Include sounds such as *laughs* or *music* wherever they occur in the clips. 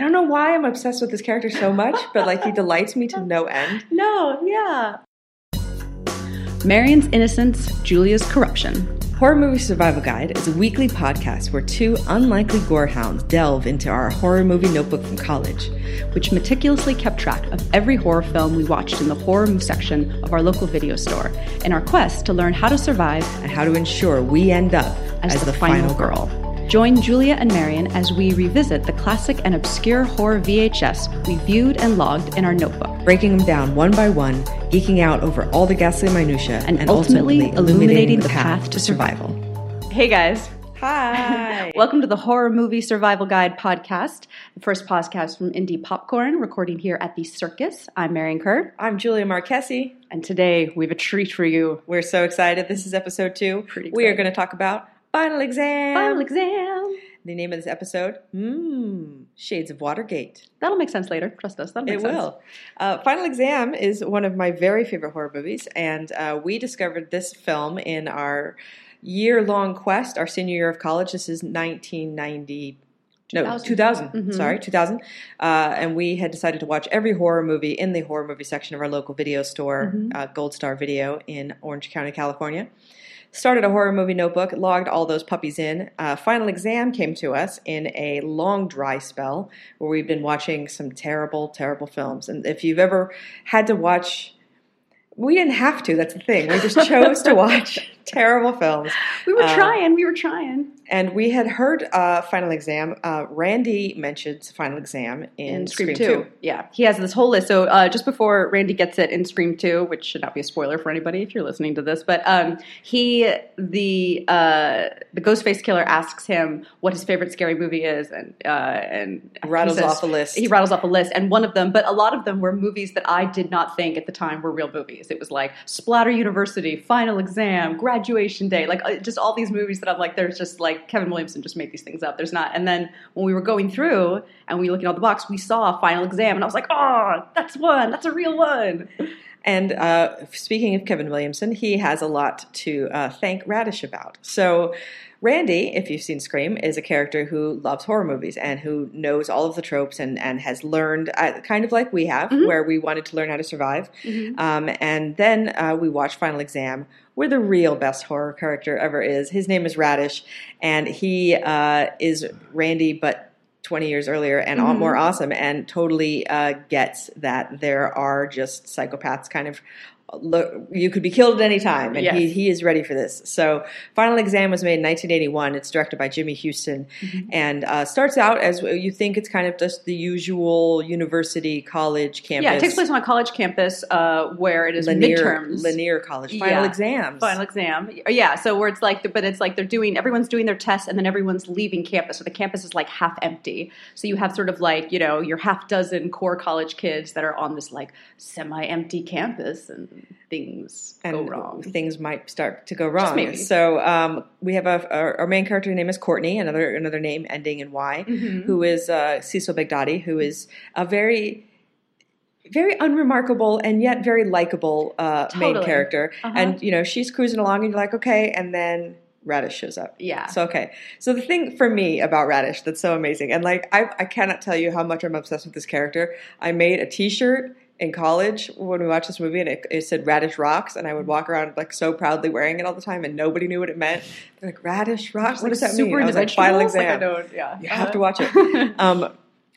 don't know why I'm obsessed with this character so much, but like he delights me to no end. *laughs* No, yeah. Marion's innocence, Julia's corruption. Horror Movie Survival Guide is a weekly podcast where two unlikely gorehounds delve into our horror movie notebook from college, which meticulously kept track of every horror film we watched in the horror movie section of our local video store in our quest to learn how to survive and how to ensure we end up as, as the, the, final, final girl. girl. Join Julia and Marion as we revisit the classic and obscure horror VHS we viewed and logged in our notebook, breaking them down one by one, geeking out over all the ghastly minutiae, and, and ultimately, ultimately, illuminating the path, path to survival. Hey guys. Hi. *laughs* Welcome to the Horror Movie Survival Guide podcast, the first podcast from Indie Popcorn, recording here at the Circus. I'm Marion Kerr. I'm Julia Marchesi. And today we have a treat for you. We're so excited. This is episode two. Pretty we are going to talk about Final exam. Final exam. The name of this episode, Mmm, Shades of Watergate. That'll make sense later. Trust us. That'll make it sense. will. Uh, Final Exam is one of my very favorite horror movies, and uh, we discovered this film in our year long quest, our senior year of college. This is 1990. 2000. No, 2000. Mm-hmm. Sorry, 2000. Uh, and we had decided to watch every horror movie in the horror movie section of our local video store, mm-hmm. uh, Gold Star Video in Orange County, California started a horror movie notebook, logged all those puppies in. Uh, final exam came to us in a long dry spell where we've been watching some terrible, terrible films. And if you've ever had to watch, we didn't have to. That's the thing. We just *laughs* chose to watch terrible films. We were uh, trying. We were trying. And we had heard uh, Final Exam. Uh, Randy mentions Final Exam in, in Scream, Scream 2. 2. Yeah, he has this whole list. So uh, just before Randy gets it in Scream 2, which should not be a spoiler for anybody if you're listening to this, but um, he, the uh, the Ghostface killer asks him what his favorite scary movie is, and uh, and rattles says, off a list. He rattles off a list, and one of them, but a lot of them were movies that I did not think at the time were real movies. It was like Splatter University, Final Exam, Graduation Day, like uh, just all these movies that I'm like, there's just like Kevin Williamson just made these things up. There's not. And then when we were going through and we looked at all the box, we saw Final Exam, and I was like, oh, that's one. That's a real one. And uh, speaking of Kevin Williamson, he has a lot to uh, thank Radish about. So Randy, if you've seen Scream, is a character who loves horror movies and who knows all of the tropes and, and has learned, uh, kind of like we have, mm-hmm. where we wanted to learn how to survive. Mm-hmm. Um, and then uh, we watched Final Exam, where the real best horror character ever is. His name is Radish, and he uh, is Randy, but 20 years earlier and mm-hmm. more awesome and totally uh, gets that there are just psychopaths kind of look, you could be killed at any time, and yes. he, he is ready for this. So, Final Exam was made in 1981. It's directed by Jimmy Huston, mm-hmm. and uh, starts out as you think it's kind of just the usual university college campus. Yeah, it takes place on a college campus uh, where it is Lanier, midterms, Lanier College, final yeah. exams, final exam. Yeah, so where it's like, but it's like they're doing everyone's doing their tests, and then everyone's leaving campus, so the campus is like half empty. So you have sort of like you know your half dozen core college kids that are on this like semi-empty campus and things and go wrong. Things might start to go wrong. So um, we have a, our, our, main character name is Courtney, another another name ending in Y, mm-hmm. who is uh, Cecile Bagdadi, who is a very very unremarkable and yet very likable uh, totally. main character. Uh-huh. And you know she's cruising along, and you're like, okay, and then Radish shows up. Yeah. So okay. So the thing for me about Radish that's so amazing, and like I, I cannot tell you how much I'm obsessed with this character. I made a T-shirt in college when we watched this movie and it, it, said radish rocks and I would walk around like so proudly wearing it all the time and nobody knew what it meant. They're like radish rocks. What does that mean? I was like final exam. Like yeah, you have to watch it. *laughs* um,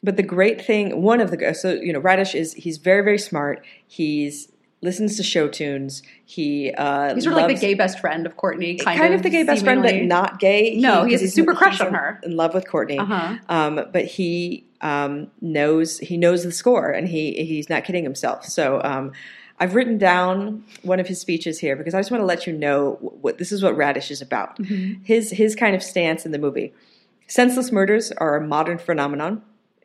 but the great thing, one of the so you know, Radish is he's very very smart. He's listens to show tunes. He uh, he's sort of like the gay best friend of Courtney, kind, kind of, of, the gay best friend, but not gay. No, he, he has a super crush on her, in love with Courtney. Uh-huh. Um, but he um, knows he knows the score, and he he's not kidding himself. So. Um, I've written down one of his speeches here because I just want to let you know what this is what Radish is about. Mm-hmm. His his kind of stance in the movie. Senseless murders are a modern phenomenon.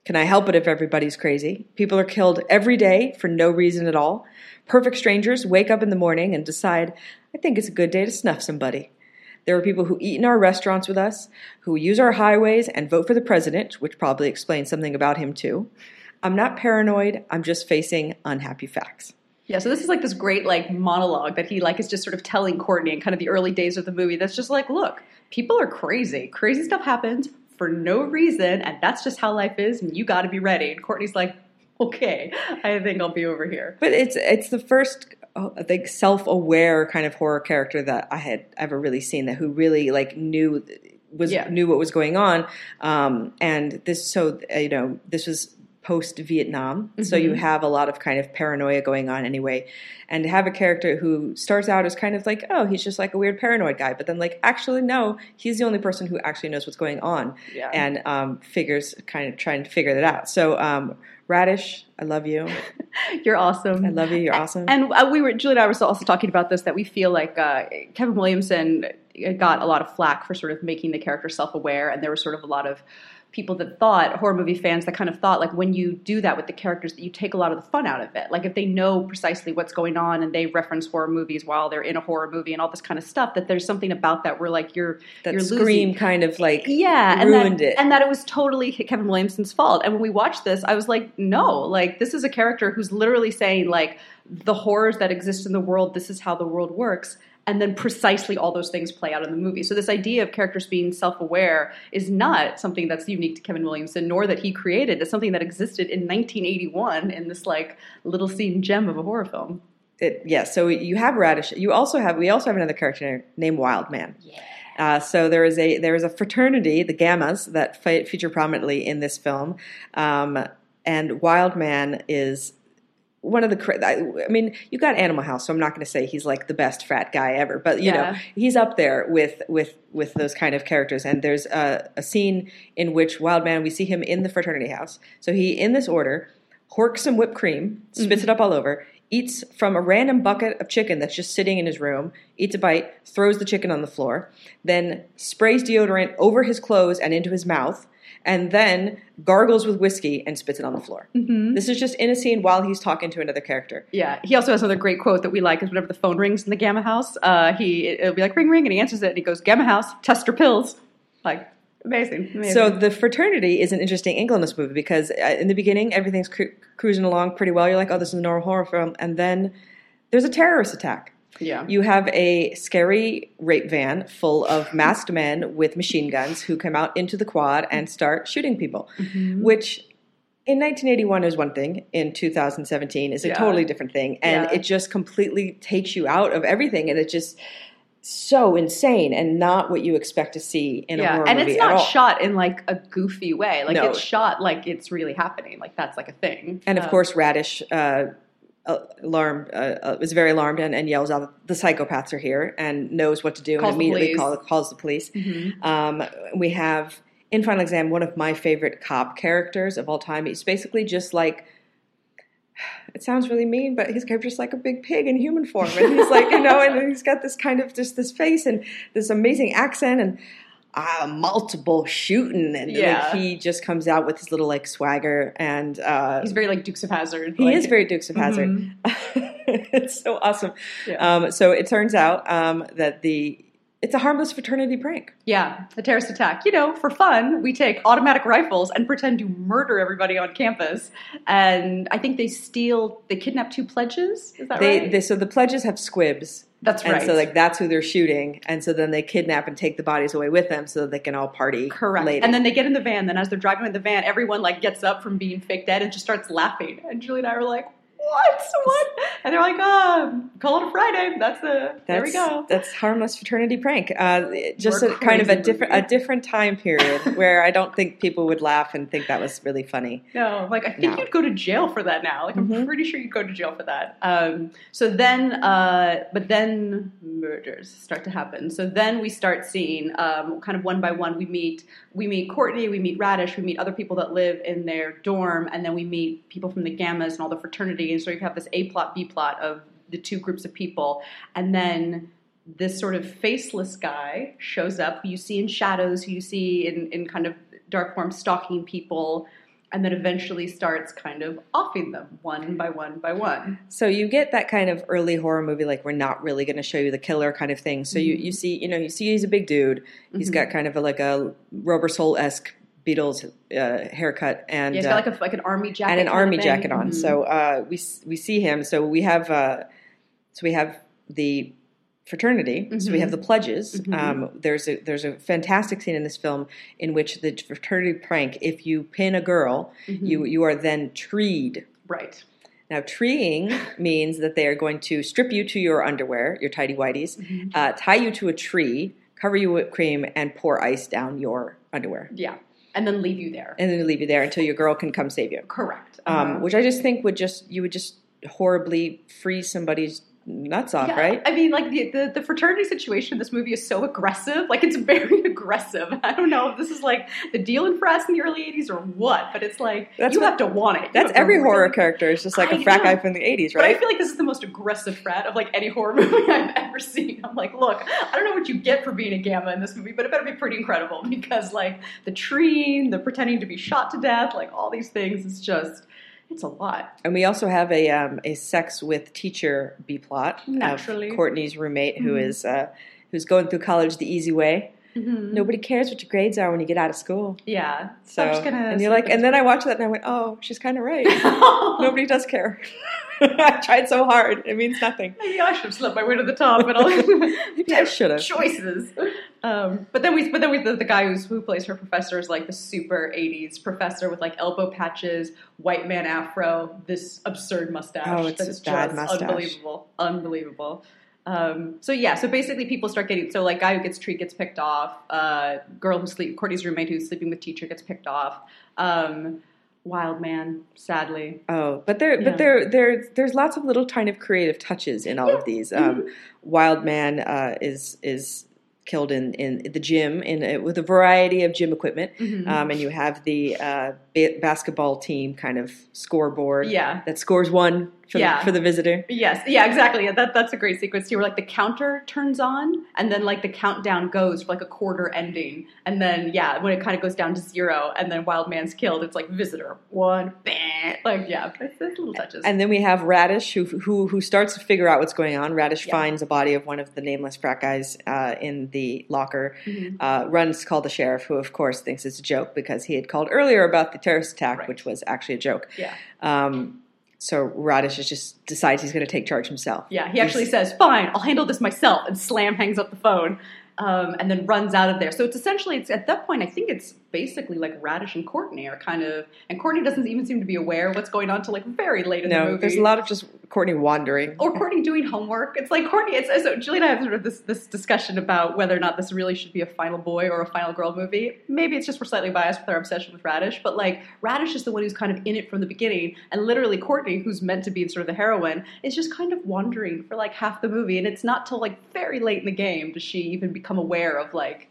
Can I help it if everybody's crazy? People are killed every day for no reason at all. Perfect strangers wake up in the morning and decide, I think it's a good day to snuff somebody. There are people who eat in our restaurants with us, who use our highways and vote for the president, which probably explains something about him too. I'm not paranoid, I'm just facing unhappy facts. Yeah, so this is like this great like monologue that he like is just sort of telling Courtney in kind of the early days of the movie that's just like, look, people are crazy. Crazy stuff happens for no reason, and that's just how life is, and you got to be ready. And Courtney's like, okay, I think I'll be over here. But it's it's the first uh, I think self-aware kind of horror character that I had ever really seen that who really like knew was Yeah. knew what was going on. Um, and this so you know this was post Vietnam, so you Mhm. have a lot of kind of paranoia going on anyway. And to have a character who starts out as kind of like, oh, he's just like a weird paranoid guy, but then like actually no, he's the only person who actually knows what's going on Yeah. and um, figures kind of trying to figure that out. So um, Radish, I love you. *laughs* You're awesome. I love you. You're awesome. And uh, we were, Julie and I were also talking about this that we feel like uh, Kevin Williamson got a lot of flack for sort of making the character self aware, and there was sort of a lot of people that thought horror movie fans that kind of thought like when you do that with the characters that you take a lot of the fun out of it like if they know precisely what's going on and they reference horror movies while they're in a horror movie and all this kind of stuff that there's something about that where like you're that you're scream losing kind of like yeah, and ruined that, it. and that it was totally Kevin Williamson's fault. And when we watched this, I was like, no, like this is a character who's literally saying like the horrors that exist in the world. This is how the world works. And then precisely all those things play out in the movie. So this idea of characters being self-aware is not something that's unique to Kevin Williamson, nor that he created. It's something that existed in 1981 in this like little scene gem of a horror film. it, yeah. So you have Radish. You also have we also have another character named Wildman. Yeah. Uh, so there is a there is a fraternity, the Gammas, that fe- feature prominently in this film, um, and Wildman is one of the. I, I mean, you got Animal House, so I'm not going to say he's like the best frat guy ever, but you know he's up there with with with those kind of characters. And there's a, a scene in which Wildman we see him in the fraternity house. So he in this order horks some whipped cream, spits mm-hmm. it up all over. Eats from a random bucket of chicken that's just sitting in his room, eats a bite, throws the chicken on the floor, then sprays deodorant over his clothes and into his mouth, and then gargles with whiskey and spits it on the floor. Mm-hmm. This is just in a scene while he's talking to another character. Yeah, he also has another great quote that we like is whenever the phone rings in the Gamma House, uh, he it'll be like ring ring, and he answers it, and he goes Gamma House, test your pills, like amazing. amazing. So the fraternity is an interesting angle in this movie because uh, in the beginning everything's cru- cruising along pretty well. You're like, oh, this is a normal horror film, and then there's a terrorist attack. Yeah, You have a scary rape van full of *laughs* masked men with machine guns who come out into the quad and start shooting people, Mm-hmm. which in 1981 is one thing, in 2017 is a Yeah. totally different thing. And Yeah. it just completely takes you out of everything. And it's just so insane and not what you expect to see in a yeah, horror and movie it's at not shot in like a goofy way. Like No. it's shot like it's really happening. Like that's like a thing. And of Uh, course, Radish, uh, alarmed, uh, uh, is very alarmed and, and yells out, "The psychopaths are here!" and knows what to do Calls and immediately call, calls the police. mhm. Um, we have in Final Exam one of my favorite cop characters of all time. He's basically just like. It sounds really mean, but he's kind of just like a big pig in human form, and he's like, you know, and he's got this kind of just this face and this amazing accent and uh, multiple shooting, and Yeah. like, he just comes out with his little like swagger, and uh, he's very like Dukes of Hazzard. he like- is very Dukes of Hazzard. Mhm. *laughs* it's so awesome. Yeah. Um, so it turns out um, that the it's a harmless fraternity prank. Yeah, a terrorist attack. You know, for fun, we take automatic rifles and pretend to murder everybody on campus. And I think they steal, they kidnap two pledges. Is that They, right? they so the pledges have squibs, That's and right. so like that's who they're shooting, and so then they kidnap and take the bodies away with them so that they can all party. Correct. Later. And then they get in the van. Then as they're driving in the van, everyone like gets up from being fake dead and just starts laughing. And Julie and I were like, "What? What?" And they're like, "Oh, call it a Friday. That's a there we go." That's harmless fraternity prank. Uh, just We're a kind of a different a different time period *laughs* where I don't think people would laugh and think that was really funny. No, like I think No. you'd go to jail for that now. Like I'm Mhm. pretty sure you'd go to jail for that. Um, so then, uh, but then murders start to happen. So then we start seeing, um, kind of one by one, we meet we meet Courtney, we meet Radish, we meet other people that live in their dorm, and then we meet people from the Gammas and all the fraternity. And so you have this A plot, B plot of the two groups of people, and then this sort of faceless guy shows up who you see in shadows, who you see in, in kind of dark form stalking people, and then eventually starts kind of offing them one by one by one. So you get that kind of early horror movie, like we're not really going to show you the killer kind of thing. So you, Mhm. you see, you know, you see he's a big dude. He's Mhm. got kind of a, like a rubber soul esque Beatles uh, haircut and Yeah, he's uh, got like a like an army jacket and an army jacket on. Mhm. So uh, we we see him. So we have uh, so we have the fraternity. So we have the pledges. Mhm. Um, there's a there's a fantastic scene in this film in which the fraternity prank. If you pin a girl, you you are then treed. right. Now, treeing *laughs* means that they are going to strip you to your underwear, your tidy whities, Mm-hmm. uh, tie you to a tree, cover you with cream, and pour ice down your underwear, Yeah, and then leave you there. and then leave you there until your girl can come save you. Correct. Um, Uh-huh. Which I just think would just you would just horribly freeze somebody's nuts off, Yeah, right? I mean, like the, the the fraternity situation in this movie is so aggressive. Like it's very *laughs* aggressive. I don't know if this is like the deal in frats in the early '80s or what, but it's like That's you what- have to want it. You That's every horror character is just like a I frat know. guy from the '80s, But I feel like this is the most aggressive frat of like any horror *laughs* movie I've ever seen. I'm like, look, I don't know what you get for being a gamma in this movie, but it better be pretty incredible *laughs* because like the treeing, the pretending to be shot to death, like all these things, it's just it's a lot. And we also have a um, a sex with teacher B plot Naturally. of Courtney's roommate who Mhm. is uh, who's going through college the easy way. Nobody cares what your grades are when you get out of school. Yeah. So I'm just gonna and you're like, and then I watched that and I went, oh, she's kind of right. *laughs* Nobody does care. *laughs* I tried so hard. It means nothing. Maybe I should have slept my way to the top, but I'll *laughs* Maybe I should have. choices. Um, but then we, but then we, the, the guy who's who plays her professor is like the super '80s professor with like elbow patches, white man afro, this absurd mustache. Oh, it's that a bad just mustache. unbelievable, unbelievable. Um, so yeah, so basically people start getting so like guy who gets treat gets picked off, uh, girl who sleep Courtney's roommate who's sleeping with teacher gets picked off. Um, wild man, sadly. Oh, but there, Yeah. but there, there, there's lots of little kind of creative touches in all Yeah. of these. Um, Wild Man uh, is is killed in in the gym in a, with a variety of gym equipment, Mhm. um, and you have the uh, ba- basketball team kind of scoreboard Yeah. that scores one for, Yeah. the, for the visitor. Yes, yeah, exactly. Yeah, that that's a great sequence too, where like the counter turns on and then like the countdown goes for like a quarter ending, and then yeah, when it kind of goes down to zero, and then Wild Man's killed, it's like visitor one, bah, like yeah, it's, it's little touches. And then we have Radish, who who who starts to figure out what's going on. Radish Yeah. finds a body of one of the nameless frat guys uh, in the locker. Mhm. Uh, runs to call the sheriff, who of course thinks it's a joke because he had called earlier about the terrorist attack, Right. which was actually a joke. yeah, Um, so Radish is just decides he's going to take charge himself. yeah, he actually says, "Fine, I'll handle this myself," and slam hangs up the phone. Um, and then runs out of there. So it's essentially, it's at that point, I think it's basically like Radish and Courtney are kind of, and Courtney doesn't even seem to be aware of what's going on till like very late in the No, movie. there's a lot of just Courtney wandering. or Courtney doing homework. It's like Courtney. It's so Julie and I have sort of this this discussion about whether or not this really should be a final boy or a final girl movie. Maybe it's just we're slightly biased with our obsession with Radish, but like Radish is the one who's kind of in it from the beginning, and literally Courtney, who's meant to be sort of the heroine, is just kind of wandering for like half the movie, and it's not till like very late in the game does she even become aware of like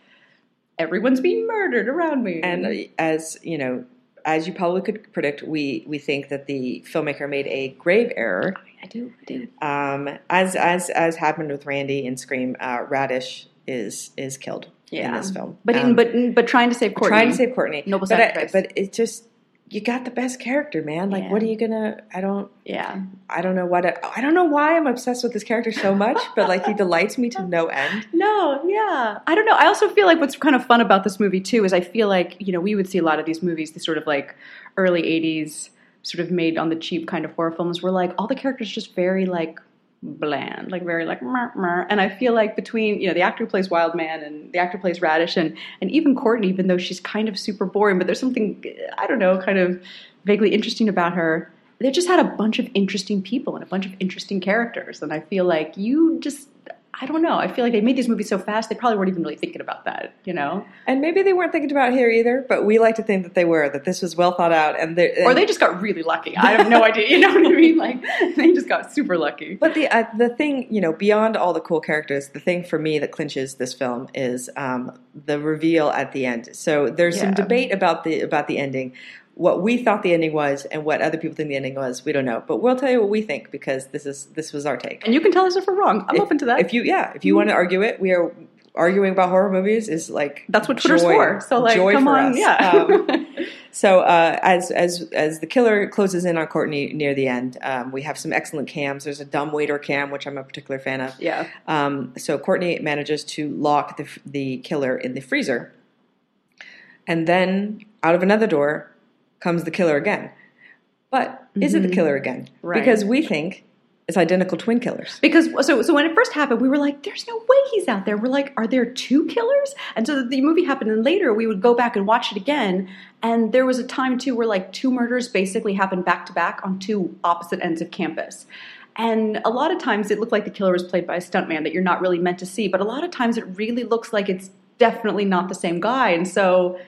everyone's being murdered around me. And uh, as you know, as you probably could predict, we we think that the filmmaker made a grave error. I do, I do. Um, as as as happened with Randy in Scream, uh, Radish is is killed in this film. But Um, but but trying to save Courtney. trying to save Courtney. Noble but I, sacrifice. but it just you got the best character, man. Like, Yeah. what are you gonna? I don't. yeah. I don't know what. I don't know why I'm obsessed with this character so much, but like he delights me to no end. *laughs* No, yeah. I don't know. I also feel like what's kind of fun about this movie too is I feel like, you know, we would see a lot of these movies, these sort of like early 80s sort of made on the cheap kind of horror films where like all the characters just very like bland, like very like mer, mer. and I feel like between, you know, the actor who plays Wild Man and the actor who plays Radish and and even Courtney even though she's kind of super boring, but there's something I don't know, kind of vaguely interesting about her. They just had a bunch of interesting people and a bunch of interesting characters and I feel like you just I don't know. I feel like they made these movies so fast, they probably weren't even really thinking about that, you know? And maybe they weren't thinking about here either, but we like to think that they were. That this was well thought out, and, they Or they just got really lucky. I have no idea. You know what I mean? *laughs* Like, they just got super lucky. But the uh, the thing, you know, beyond all the cool characters, the thing for me that clinches this film is um, the reveal at the end. So there's some debate about the about the ending. What we thought the ending was, and what other people think the ending was, we don't know. But we'll tell you what we think because this is this was our take. And you can tell us if we're wrong. I'm If- open to that. If you, yeah, if you want to argue it, we are arguing about horror movies. Is like That's what Twitter's joy- for. So, like, joy come for on. us. Yeah. Um, *laughs* So uh, as as as the killer closes in on Courtney near the end, um, we have some excellent cams. There's a dumb waiter cam, which I'm a particular fan of. yeah. Um, so Courtney manages to lock the the killer in the freezer, and then out of another door comes the killer again. But is it the Mhm. killer again? Right. Because we think It's identical twin killers. Because so so when it first happened, we were like, "There's no way he's out there." We're like, "Are there two killers?" And so the movie happened, and later we would go back and watch it again. And there was a time too where like two murders basically happened back to back on two opposite ends of campus. And a lot of times it looked like the killer was played by a stuntman that you're not really meant to see, but a lot of times it really looks like it's definitely not the same guy. And so,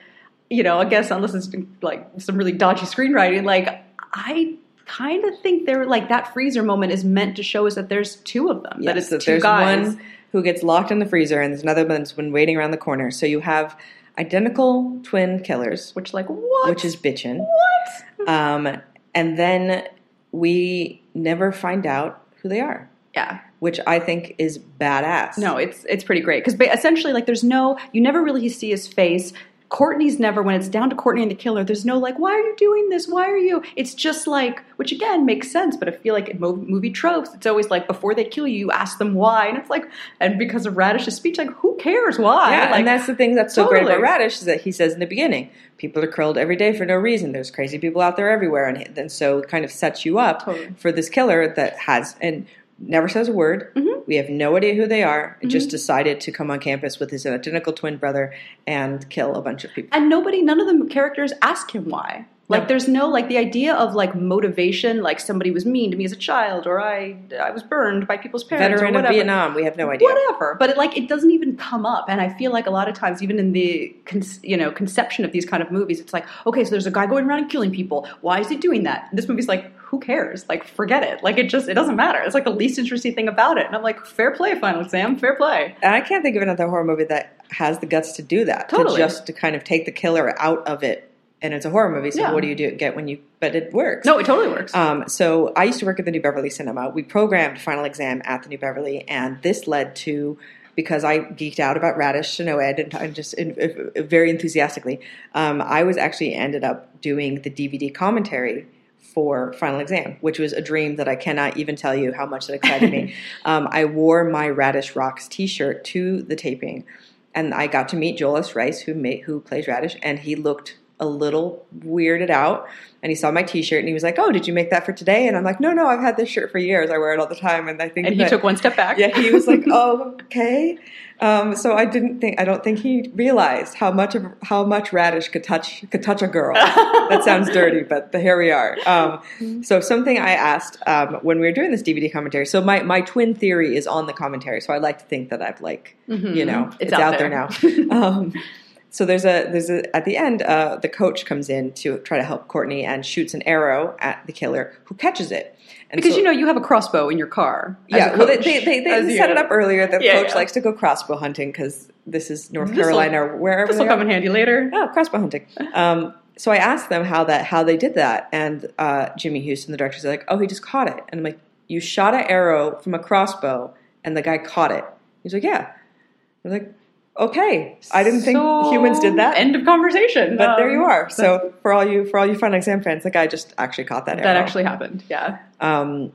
you know, I guess unless it's like some really dodgy screenwriting, like I kind of think they're like that freezer moment is meant to show us that there's two of them. that Yes, it's that two there's guys. one who gets locked in the freezer, and there's another one that's been waiting around the corner. So you have identical twin killers, which like what? which is bitchin'. what? Um, and then we never find out who they are, Yeah. which I think is badass. No, it's it's pretty great because essentially, like, there's no you never really see his face. Courtney's never when it's down to Courtney and the killer. There's no like, why are you doing this? Why are you? It's just like, which again makes sense. But I feel like in movie tropes, it's always like before they kill you, you ask them why, and it's like, and because of Radish's speech, like, who cares why? Yeah, like, and that's the thing that's so great about Radish is that he says in the beginning, people are killed every day for no reason. There's crazy people out there everywhere, and then so it kind of sets you up Totally. for this killer that has and never says a word. Mhm. We have no idea who they are. and Just decided to come on campus with his identical twin brother and kill a bunch of people. and nobody none of the characters ask him why like No. there's no like the idea of like motivation like somebody was mean to me as a child or i i was burned by people's parents Veteran or of whatever. Vietnam, we have no idea. whatever but it, like it doesn't even come up and i feel like a lot of times even in the con- you know conception of these kind of movies it's like okay so there's a guy going around and killing people why is he doing that and this movie's like who cares like forget it like it just it doesn't matter it's like the least interesting thing about it and i'm like fair play final exam fair play And I can't think of another horror movie that has the guts to do that. Totally. To just to kind of take the killer out of it. And it's a horror movie, so Yeah. what do you do get when you but it works. no it totally works Um, so I used to work at the New Beverly Cinema. We programmed Final Exam at the New Beverly, and this led to because I geeked out about Radish Shinoed and I just in, in- very enthusiastically. Um, I was actually ended up doing the DVD commentary for Final Exam, which was a dream that I cannot even tell you how much that excited me. *laughs* Um, I wore my Radish Rocks T-shirt to the taping, and I got to meet Joel S. Rice, who made, who plays Radish, and he looked a little weirded out. And he saw my T-shirt, and he was like, "Oh, did you make that for today?" And I'm like, "No, no, I've had this shirt for years. I wear it all the time." And I think and he that- took one step back yeah, he was like, *laughs* "Oh, okay." Um, so I didn't think I don't think he realized how much of how much radish could touch could touch a girl. *laughs* that sounds dirty, but here we are. Um, so something I asked um, when we were doing this DVD commentary. So my my twin theory is on the commentary. So I like to think that I've like Mhm. you know It's it's, out out, there, there. now. *laughs* so there's a there's a at the end uh, the coach comes in to try to help Courtney and shoots an arrow at the killer who catches it. And because so- you know you have a crossbow in your car. yeah, well, they, they, they, they set it up earlier. The Yeah, coach yeah. likes to go crossbow hunting because this is North This'll- Carolina or wherever This will come in handy later. Oh, crossbow hunting. Um, so I asked them how that how they did that, and uh, Jimmy Huston, the director's like, "Oh, he just caught it." And I'm like, "You shot an arrow from a crossbow, and the guy caught it." He's like, "Yeah." I'm like, "Okay, I didn't think humans did that." End of conversation. but there you Um, are. So for all you for all you fun exam fans, the guy just actually caught that arrow. that actually happened. Yeah, Um,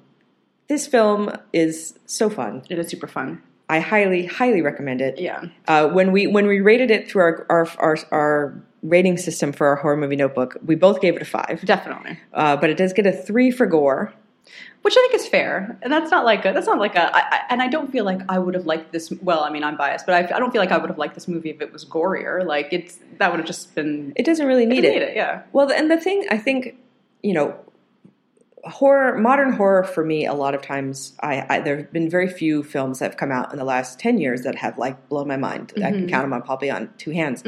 this film is so fun. it is super fun. I highly, highly recommend it. Yeah, Uh, when we when we rated it through our, our our our rating system for our horror movie notebook, we both gave it a five. definitely. Uh, but it does get a three for gore. Which I think is fair, and that's not like a, that's not like a. I, I, and I don't feel like I would have liked this. Well, I mean, I'm biased, but I, I don't feel like I would have liked this movie if it was gorier. Like it's that would have just been. It doesn't really need it. need it, yeah. Well, and the thing I think, you know, horror, modern horror for me, a lot of times, I, I there have been very few films that have come out in the last ten years that have like blown my mind. I can Mhm. count them on probably on two hands.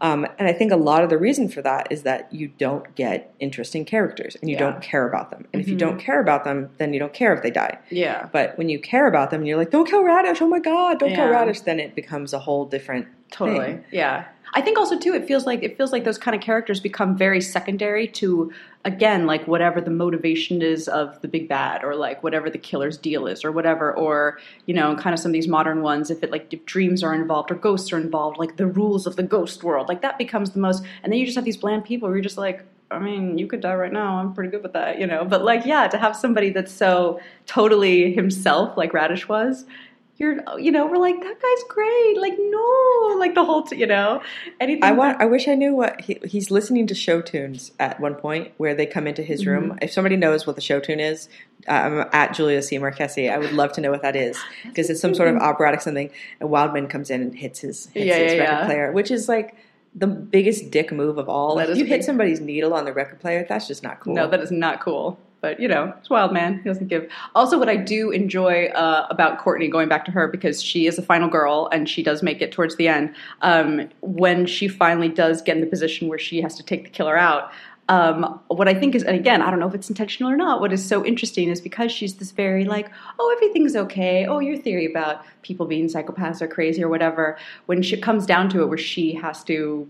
Um, and I think a lot of the reason for that is that you don't get interesting characters and you Yeah. don't care about them. And if you don't care about them, then you don't care if they die. Yeah, But when you care about them and you're like, don't kill Radish, oh my God, don't kill Radish, then it becomes a whole different totally. thing. Yeah, I think also too, it feels like it feels like those kind of characters become very secondary to again, like whatever the motivation is of the big bad, or like whatever the killer's deal is, or whatever, or you know, kind of some of these modern ones. If it like if dreams are involved or ghosts are involved, like the rules of the ghost world, like that becomes the most. And then you just have these bland people where you're just like. I mean, you could die right now. I'm pretty good with that, you know. But like, yeah, to have somebody that's so totally himself, like Radish was, you're, you know, we're like, that guy's great. Like, no, like the whole, t- you know, anything. I want. I wish I knew what he, he's listening to show tunes at one point where they come into his room. Mm-hmm. If somebody knows what the show tune is, um, at Julia C. Marchesi, I would love to know what that is *gasps* because it's some sort of operatic something. And Wildman comes in and hits his hits Yeah, his yeah, record yeah. player, which is like the biggest dick move of all. That is you hit somebody's needle on the record player, that's just not cool. No, that is not cool. But you know, it's wild man. He doesn't give. Also, what I do enjoy uh, about Courtney, going back to her because she is a final girl and she does make it towards the end. Um, when she finally does get in the position where she has to take the killer out. Um, what I think is, and again, I don't know if it's intentional or not. What is so interesting is because she's this very like, oh, everything's okay. Oh, your theory about people being psychopaths or crazy or whatever. When she comes down to it, where she has to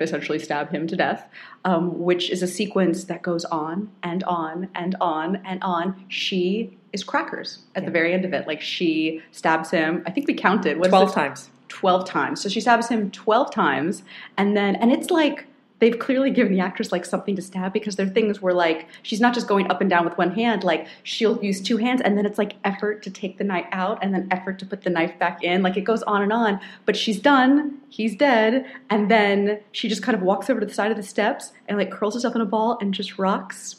essentially stab him to death, um, which is a sequence that goes on and on and on and on. She is crackers at the very end of it. Like she stabs him. I think we counted what twelve times. 12 times. So she stabs him 12 times and then and it's like they've clearly given the actress like something to stab because there are things where like she's not just going up and down with one hand like she'll use two hands and then it's like effort to take the knife out and then effort to put the knife back in. Like it goes on and on but she's done he's dead and then she just kind of walks over to the side of the steps and like curls herself in a ball and just rocks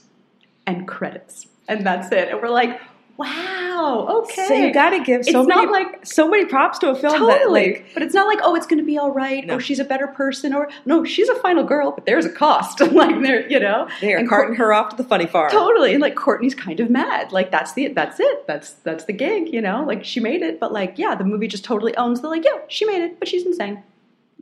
and credits. And that's it. And we're like wow okay So you got to give so It's many not like- so many props to a film that Totally. like but it's not like, oh, it's going to be all right, No. or she's a better person, or no, she's a final girl, but there's a cost. *laughs* like, there, you know, they are And carting her off to the funny farm. totally. And like, Courtney's kind of mad. Like, that's the, that's it. That's that's the gig. You know, like she made it, but like, yeah, the movie just totally owns the like, yeah, she made it, but she's insane.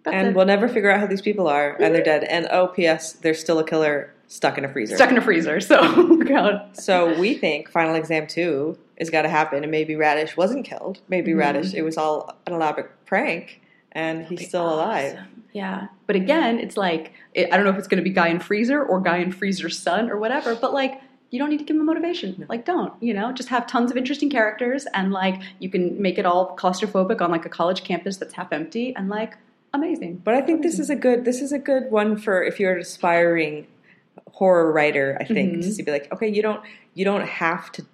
That's and it. we'll never figure out who these people are, and they're mm-hmm. dead. And oh, P.S. There's still a killer stuck in a freezer. stuck in a freezer. So, *laughs* God. So we think Final Exam 2 is got to happen, and maybe Radish wasn't killed. Maybe Mhm. Radish, it was all an elaborate prank, and he's still alive. Yeah, but again, it's like it, I don't know if it's going to be guy in freezer or guy in freezer's son or whatever. But like, you don't need to give him motivation. Like, don't you know? Just have tons of interesting characters, and like, you can make it all claustrophobic on like a college campus that's half empty, and like, amazing. But I think this is a good this is a good one for if you're aspiring horror writer. I think Mhm. to be like, okay, you don't you don't have to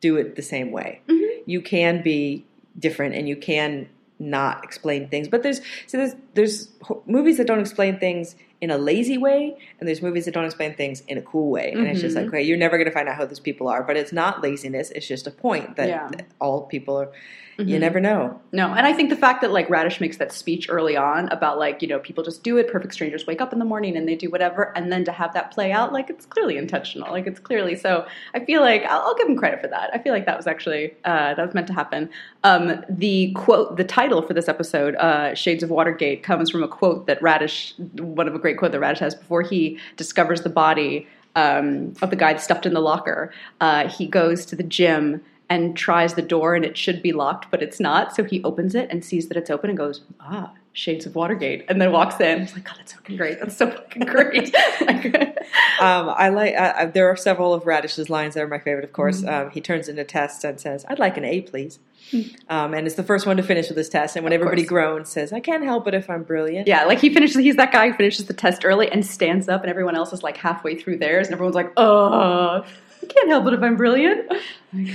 do it the same way. Mhm. You can be different, and you can not explain things. But there's so there's there's movies that don't explain things in a lazy way, and there's movies that don't explain things in a cool way. And it's just Mhm. like, okay, you're never going to find out who these people are. But it's not laziness; it's just a point that Yeah. all people are. You Mhm. never know. No, and I think the fact that like Radish makes that speech early on about like you know people just do it, perfect strangers wake up in the morning and they do whatever, and then to have that play out like it's clearly intentional, like it's clearly so. I feel like I'll, I'll give him credit for that. I feel like that was actually uh, that was meant to happen. Um, the quote, the title for this episode, uh, "Shades of Watergate," comes from a quote that Radish, one of a great quote that Radish has before he discovers the body um, of the guy stuffed in the locker. Uh, he goes to the gym and tries the door and it should be locked, but it's not. So he opens it and sees that it's open and goes, ah, shades of Watergate. And then walks in. He's like, God, that's fucking great. That's so fucking great. *laughs* Like- *laughs* Um, I like. I, there are several of Radish's lines that are my favorite. Of course, Mm-hmm. um, he turns in a test and says, "I'd like an A, please." Hmm. Um, and it's the first one to finish with this test. And when Of everybody course. groans, says, "I can't help it if I'm brilliant." yeah, like he finishes, he's that guy who finishes the test early and stands up and everyone else is like halfway through theirs and everyone's like, oh, I *laughs* can't help it if I'm brilliant.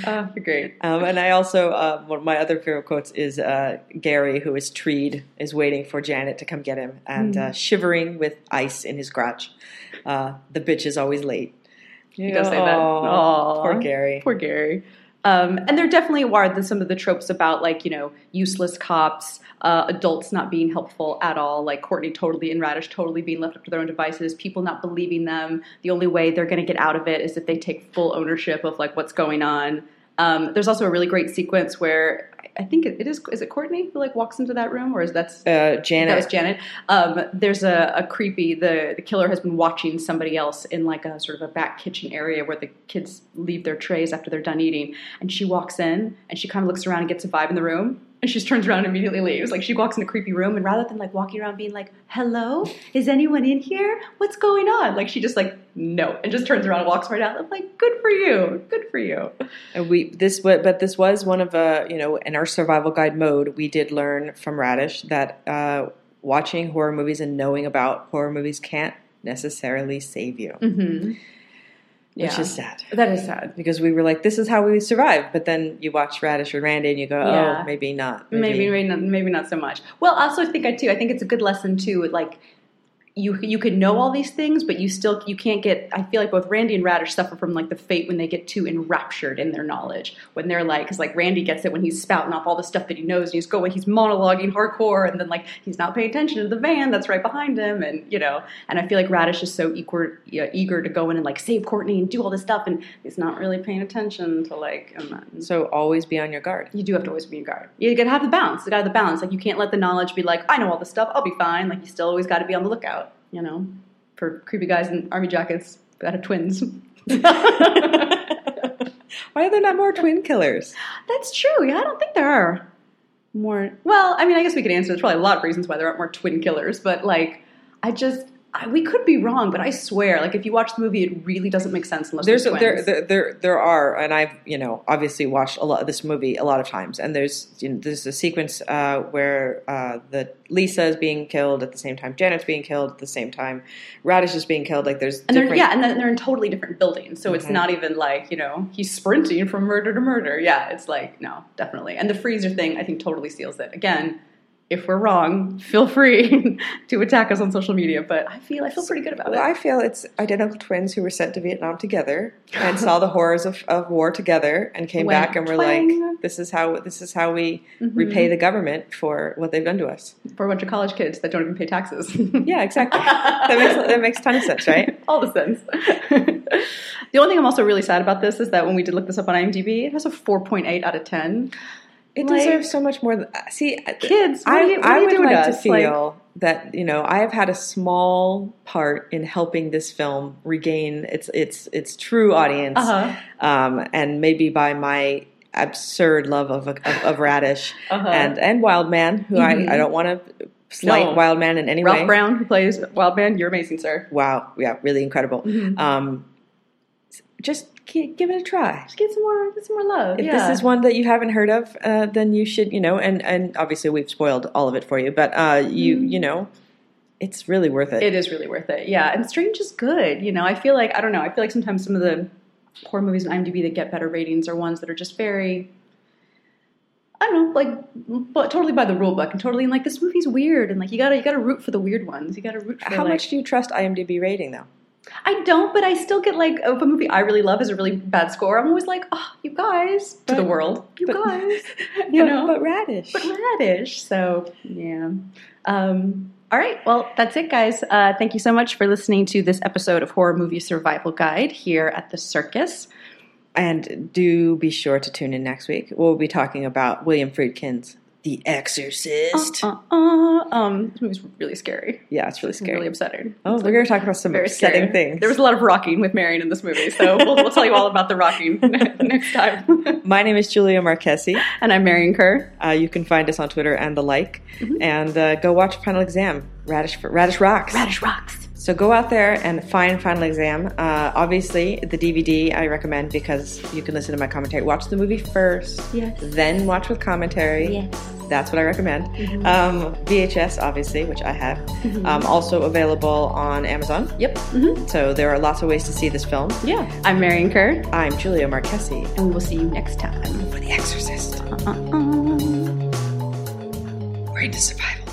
Oh, *laughs* great. Um, and I also uh, one of my other favorite quotes is uh, Gary, who is treed, is waiting for Janet to come get him, and uh, shivering with ice in his crotch. Uh, the bitch is always late. He does say that. Aw, Aw. Poor Gary. Poor Gary. Um, and there definitely are the, some of the tropes about like you know useless cops, uh, adults not being helpful at all, like Courtney totally and Radish totally being left up to their own devices, people not believing them. The only way they're going to get out of it is if they take full ownership of like what's going on. Um, there's also a really great sequence where I- think it, it is is it Courtney who like walks into that room or is that's Uh, Janet. that was Janet. Um, there's a, a creepy. The the killer has been watching somebody else in like a sort of a back kitchen area where the kids leave their trays after they're done eating, and she walks in and she kind of looks around and gets a vibe in the room. And she just turns around and immediately leaves. Like she walks in a creepy room, and rather than like walking around being like, "Hello, is anyone in here? What's going on?" Like she just like no, and just turns around and walks right out. I'm like, "Good for you, good for you." And we this but this was one of a you know in our survival guide mode we did learn from Radish that uh, watching horror movies and knowing about horror movies can't necessarily save you. Mm-hmm. Which is sad. That is sad. Because we were like, this is how we survive. But then you watch Radish or Randy and you go, oh, Yeah. oh, maybe not. Maybe, maybe not, maybe not so much. Well, also I think I too. I think it's a good lesson too. Like you, you can know all these things, but you still you can't get. I feel like both Randy and Radish suffer from like the fate when they get too enraptured in their knowledge. When they're like, because like Randy gets it when he's spouting off all the stuff that he knows, and he's going, he's monologuing hardcore, and then like he's not paying attention to the van that's right behind him, and you know. And I feel like Radish is so eager, eager to go in and like save Courtney and do all this stuff, and he's not really paying attention to like. And So always be on your guard. you do have to always be on your guard. You gotta have the balance. You gotta have the balance. Like you can't let the knowledge be like, I know all this stuff, I'll be fine. Like you still always gotta be on the lookout, you know, for creepy guys in army jackets that have twins. *laughs* Why are there not more twin killers? That's true. Yeah, I don't think there are more. Well, I mean, I guess we could answer. There's probably a lot of reasons why there aren't more twin killers, but like, I just. I, we could be wrong, but I swear, like if you watch the movie, it really doesn't make sense unless There's there, there there there are, and I've you know obviously watched a lot of this movie a lot of times, and there's you know, there's a sequence uh, where uh, the Lisa is being killed at the same time Janet's being killed at the same time Radish is being killed. Like there's and different yeah, and then they're in totally different buildings, so it's Mhm. not even like you know he's sprinting from murder to murder. Yeah, it's like no, definitely. And the freezer thing, I think, totally seals it. Again, if we're wrong, feel free *laughs* to attack us on social media. But I feel I feel pretty good about Well, it. I feel it's identical twins who were sent to Vietnam together *laughs* and saw the horrors of, of war together and came Went back and were twang. like, "This is how this is how we Mhm. repay the government for what they've done to us." for a bunch of college kids that don't even pay taxes. *laughs* Yeah, exactly. that makes that makes a ton of sense, right? All the sense. the only thing I'm also really sad about this is that when we did look this up on IMDb, it has a 4.8 out of 10. It Like- deserves so much more. Than, see, Kids, what I, are you, I would like to to us? Like- feel that you know I have had a small part in helping this film regain its its its true audience, uh-huh. um, and maybe by my absurd love of of, of Radish Uh-huh. and and Wild Man, who Mhm. I, I don't want to slight No. Wild Man in any Ralph way. Ralph Brown, who plays Wildman, you're amazing, sir. Wow, yeah, really incredible. Mhm. Um, just give it a try. Just get some more, get some more love. If yeah. this is one that you haven't heard of, uh, then you should, you know, and and obviously we've spoiled all of it for you, but uh, you Mhm. you know, it's really worth it. It is really worth it. Yeah, and Strange is good. You know, I feel like I don't know. I feel like sometimes some of the horror movies on IMDb that get better ratings are ones that are just very. I don't know, like, but totally by the rule book, and totally like this movie's weird, and like you gotta you gotta root for the weird ones. You gotta root for How like, much do you trust IMDb rating though? I don't, but I still get like if a movie I really love has a really bad score, I'm always like, oh, you guys to the world, you but- guys, *laughs* you But- know, but radish. but radish. So yeah. Um, all right. Well, that's it, guys. Uh, thank you so much for listening to this episode of Horror Movie Survival Guide here at the Circus. and do be sure to tune in next week. We'll be talking about William Friedkin's The Exorcist. Uh, uh, um, this movie's really scary. Yeah, it's really scary. really upsetting. oh, It's we're going to talk about some very upsetting scary. things. There was a lot of rocking with Marion in this movie, so we'll, we'll tell you all about the rocking *laughs* next time. *laughs* My name is Julia Marchesi. and I'm Marion Kerr. Uh, you can find us on Twitter and the like, Mhm. and uh, go watch Final Exam. Radish Radish rocks. Radish rocks. So go out there and find Final Exam. Uh, obviously, the DVD I recommend because you can listen to my commentary. Watch the movie first, Yes. then watch with commentary. Yes. That's what I recommend. Mhm. Um, VHS, obviously, which I have. Mhm. Um, also available on Amazon. Yep. hmm So there are lots of ways to see this film. Yeah. I'm Marion Kerr, I'm Julia Marchesi and we will see you next time. for The Exorcist. Uh-uh. We're into survival.